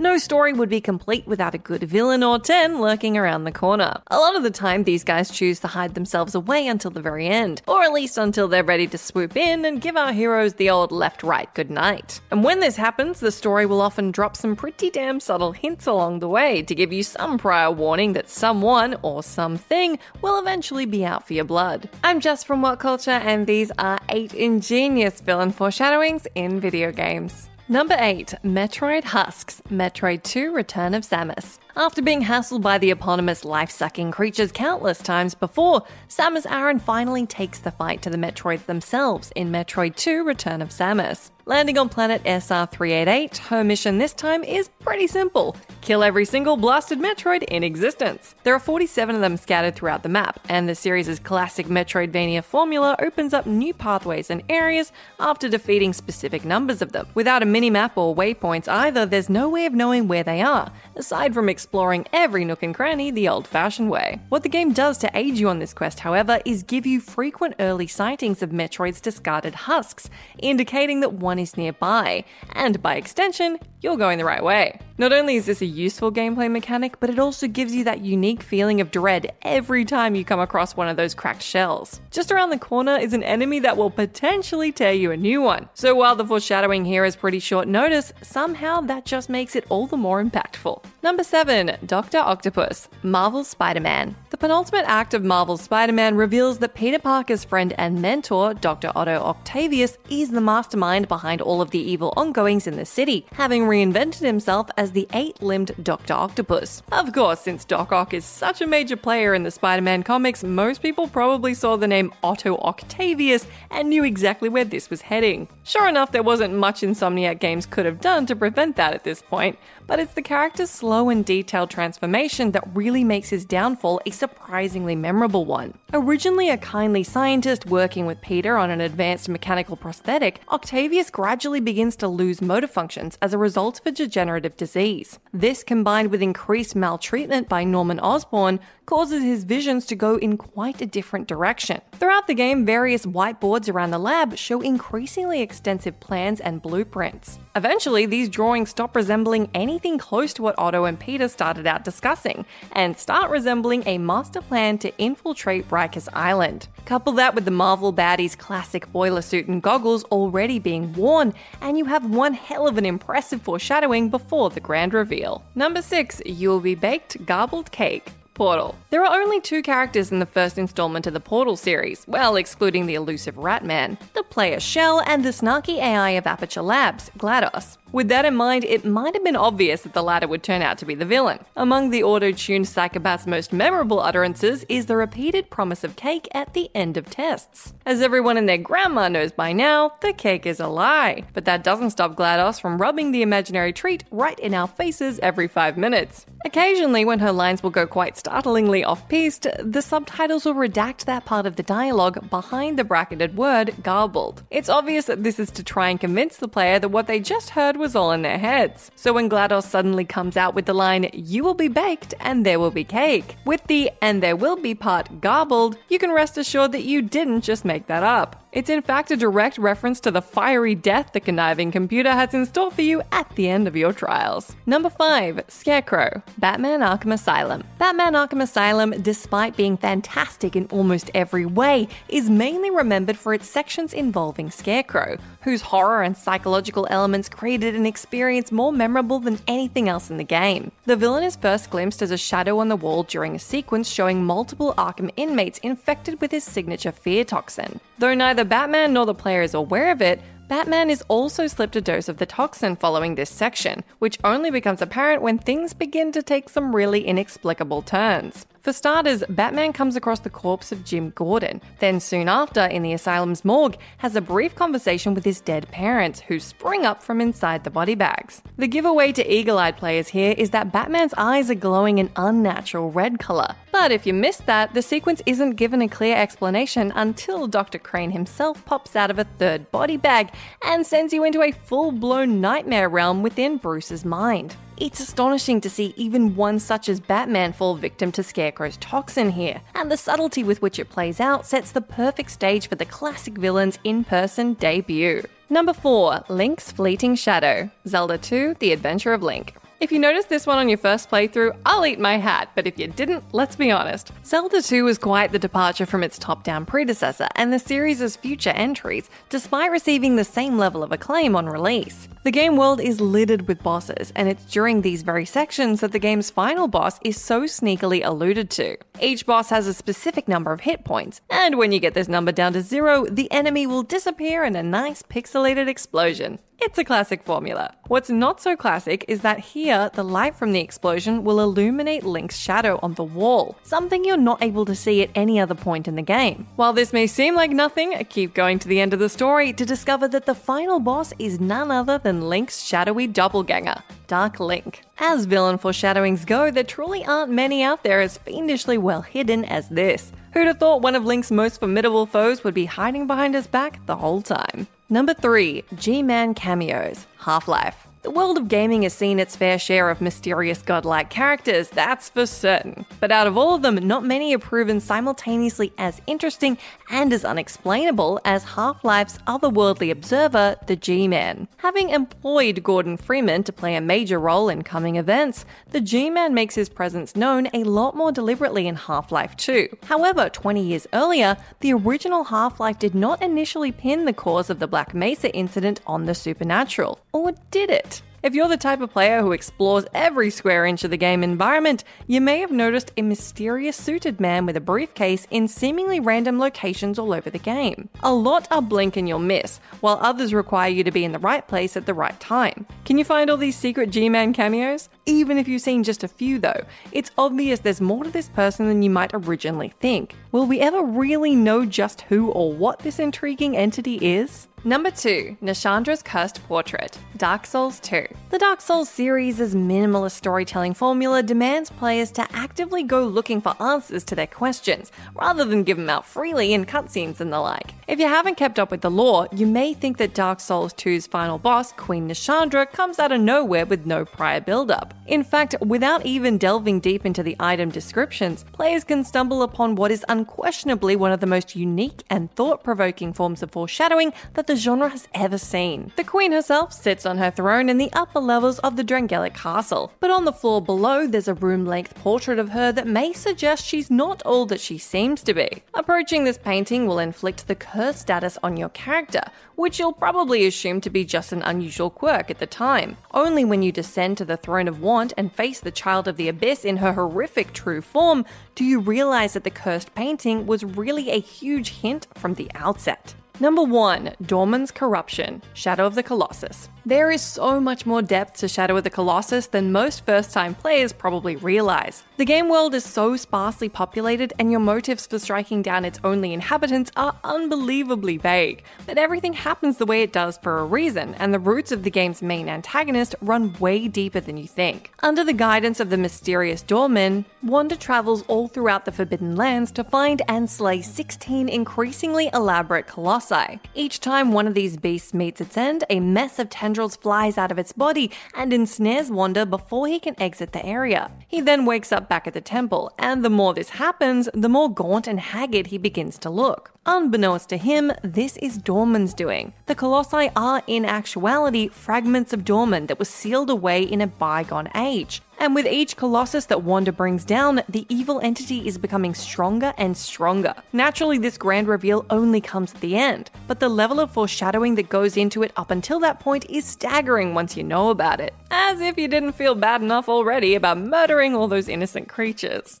No story would be complete without a good villain or 10 lurking around the corner. A lot of the time, these guys choose to hide themselves away until the very end, or at least until they're ready to swoop in and give our heroes the old left right goodnight. And when this happens, the story will often drop some pretty damn subtle hints along the way to give you some prior warning that someone or something will eventually be out for your blood. I'm Jess from What Culture, and these are 8 ingenious villain foreshadowings in video games. Number 8 Metroid Husks Metroid 2 Return of Samus. After being hassled by the eponymous life sucking creatures countless times before, Samus Aran finally takes the fight to the Metroids themselves in Metroid 2 Return of Samus. Landing on planet SR 388, her mission this time is pretty simple kill every single blasted Metroid in existence. There are 47 of them scattered throughout the map, and the series' classic Metroidvania formula opens up new pathways and areas after defeating specific numbers of them. Without a minimap or waypoints either, there's no way of knowing where they are, aside from exploring every nook and cranny the old fashioned way. What the game does to aid you on this quest, however, is give you frequent early sightings of Metroid's discarded husks, indicating that one is nearby, and by extension, you're going the right way. Not only is this a useful gameplay mechanic, but it also gives you that unique feeling of dread every time you come across one of those cracked shells. Just around the corner is an enemy that will potentially tear you a new one. So while the foreshadowing here is pretty short notice, somehow that just makes it all the more impactful. Number 7 Dr. Octopus, Marvel's Spider Man. The penultimate act of Marvel's Spider Man reveals that Peter Parker's friend and mentor, Dr. Otto Octavius, is the mastermind behind all of the evil ongoings in the city, having reinvented himself as the eight limbed Dr. Octopus. Of course, since Doc Ock is such a major player in the Spider Man comics, most people probably saw the name Otto Octavius and knew exactly where this was heading. Sure enough, there wasn't much Insomniac Games could have done to prevent that at this point, but it's the character's slow and detailed transformation that really makes his downfall a surprisingly memorable one. Originally a kindly scientist working with Peter on an advanced mechanical prosthetic, Octavius gradually begins to lose motor functions as a result of a degenerative disease. This, combined with increased maltreatment by Norman Osborn, causes his visions to go in quite a different direction. Throughout the game, various whiteboards around the lab show increasingly extensive plans and blueprints. Eventually, these drawings stop resembling anything close to what Otto and Peter started out discussing, and start resembling a master plan to infiltrate Rikers Island. Couple that with the Marvel baddie's classic boiler suit and goggles already being worn, and you have one hell of an impressive foreshadowing before the grand reveal. Number 6 You'll Be Baked Garbled Cake. Portal. There are only two characters in the first installment of the Portal series, well, excluding the elusive Ratman, the player Chell, and the snarky AI of Aperture Labs, GLaDOS. With that in mind, it might have been obvious that the latter would turn out to be the villain. Among the auto tuned psychopath's most memorable utterances is the repeated promise of cake at the end of tests. As everyone and their grandma knows by now, the cake is a lie. But that doesn't stop GLaDOS from rubbing the imaginary treat right in our faces every five minutes. Occasionally, when her lines will go quite startlingly off piste, the subtitles will redact that part of the dialogue behind the bracketed word garbled. It's obvious that this is to try and convince the player that what they just heard was all in their heads. So when GLaDOS suddenly comes out with the line, you will be baked and there will be cake, with the and there will be part garbled, you can rest assured that you didn't just make that up. It's in fact a direct reference to the fiery death the conniving computer has in store for you at the end of your trials. Number 5. Scarecrow, Batman Arkham Asylum. Batman Arkham Asylum, despite being fantastic in almost every way, is mainly remembered for its sections involving Scarecrow, whose horror and psychological elements created an experience more memorable than anything else in the game. The villain is first glimpsed as a shadow on the wall during a sequence showing multiple Arkham inmates infected with his signature fear toxin. Though neither Batman nor the player is aware of it, Batman is also slipped a dose of the toxin following this section, which only becomes apparent when things begin to take some really inexplicable turns. For starters, Batman comes across the corpse of Jim Gordon, then soon after, in the asylum's morgue, has a brief conversation with his dead parents, who spring up from inside the body bags. The giveaway to eagle eyed players here is that Batman's eyes are glowing an unnatural red colour. But if you missed that, the sequence isn't given a clear explanation until Dr. Crane himself pops out of a third body bag and sends you into a full blown nightmare realm within Bruce's mind. It's astonishing to see even one such as Batman fall victim to Scarecrow's toxin here, and the subtlety with which it plays out sets the perfect stage for the classic villain's in person debut. Number 4 Link's Fleeting Shadow Zelda 2 The Adventure of Link. If you noticed this one on your first playthrough, I'll eat my hat, but if you didn't, let's be honest. Zelda 2 was quite the departure from its top down predecessor and the series' future entries, despite receiving the same level of acclaim on release. The game world is littered with bosses, and it's during these very sections that the game's final boss is so sneakily alluded to. Each boss has a specific number of hit points, and when you get this number down to zero, the enemy will disappear in a nice pixelated explosion. It's a classic formula. What's not so classic is that here, the light from the explosion will illuminate Link's shadow on the wall, something you're not able to see at any other point in the game. While this may seem like nothing, keep going to the end of the story to discover that the final boss is none other than Link's shadowy doppelganger, Dark Link. As villain foreshadowings go, there truly aren't many out there as fiendishly well hidden as this. Who'd have thought one of Link's most formidable foes would be hiding behind his back the whole time? Number 3 G Man Cameos Half Life. The world of gaming has seen its fair share of mysterious godlike characters, that's for certain. But out of all of them, not many are proven simultaneously as interesting and as unexplainable as Half Life's otherworldly observer, the G Man. Having employed Gordon Freeman to play a major role in coming events, the G Man makes his presence known a lot more deliberately in Half Life 2. However, 20 years earlier, the original Half Life did not initially pin the cause of the Black Mesa incident on the supernatural. Or did it? If you're the type of player who explores every square inch of the game environment, you may have noticed a mysterious suited man with a briefcase in seemingly random locations all over the game. A lot are blink and you'll miss, while others require you to be in the right place at the right time. Can you find all these secret G Man cameos? Even if you've seen just a few, though, it's obvious there's more to this person than you might originally think. Will we ever really know just who or what this intriguing entity is? Number 2, Nashandra's Cursed Portrait, Dark Souls 2. The Dark Souls series' minimalist storytelling formula demands players to actively go looking for answers to their questions, rather than give them out freely in cutscenes and the like. If you haven't kept up with the lore, you may think that Dark Souls 2's final boss, Queen Nashandra, comes out of nowhere with no prior build-up. In fact, without even delving deep into the item descriptions, players can stumble upon what is unquestionably one of the most unique and thought-provoking forms of foreshadowing that the genre has ever seen. The Queen herself sits on her throne in the upper levels of the Drangleic Castle, but on the floor below there's a room length portrait of her that may suggest she's not all that she seems to be. Approaching this painting will inflict the curse status on your character, which you'll probably assume to be just an unusual quirk at the time. Only when you descend to the throne of want and face the Child of the Abyss in her horrific true form do you realize that the cursed painting was really a huge hint from the outset. Number 1 Dormin's Corruption Shadow of the Colossus. There is so much more depth to Shadow of the Colossus than most first time players probably realize. The game world is so sparsely populated, and your motives for striking down its only inhabitants are unbelievably vague. But everything happens the way it does for a reason, and the roots of the game's main antagonist run way deeper than you think. Under the guidance of the mysterious Dormin, Wanda travels all throughout the Forbidden Lands to find and slay 16 increasingly elaborate colossi colossi. Each time one of these beasts meets its end, a mess of tendrils flies out of its body and ensnares Wanda before he can exit the area. He then wakes up back at the temple, and the more this happens, the more gaunt and haggard he begins to look. Unbeknownst to him, this is Dormin's doing. The Colossi are, in actuality, fragments of Dormin that were sealed away in a bygone age. And with each Colossus that Wanda brings down, the evil entity is becoming stronger and stronger. Naturally, this grand reveal only comes at the end, but the level of foreshadowing that goes into it up until that point is staggering once you know about it. As if you didn't feel bad enough already about murdering all those innocent creatures.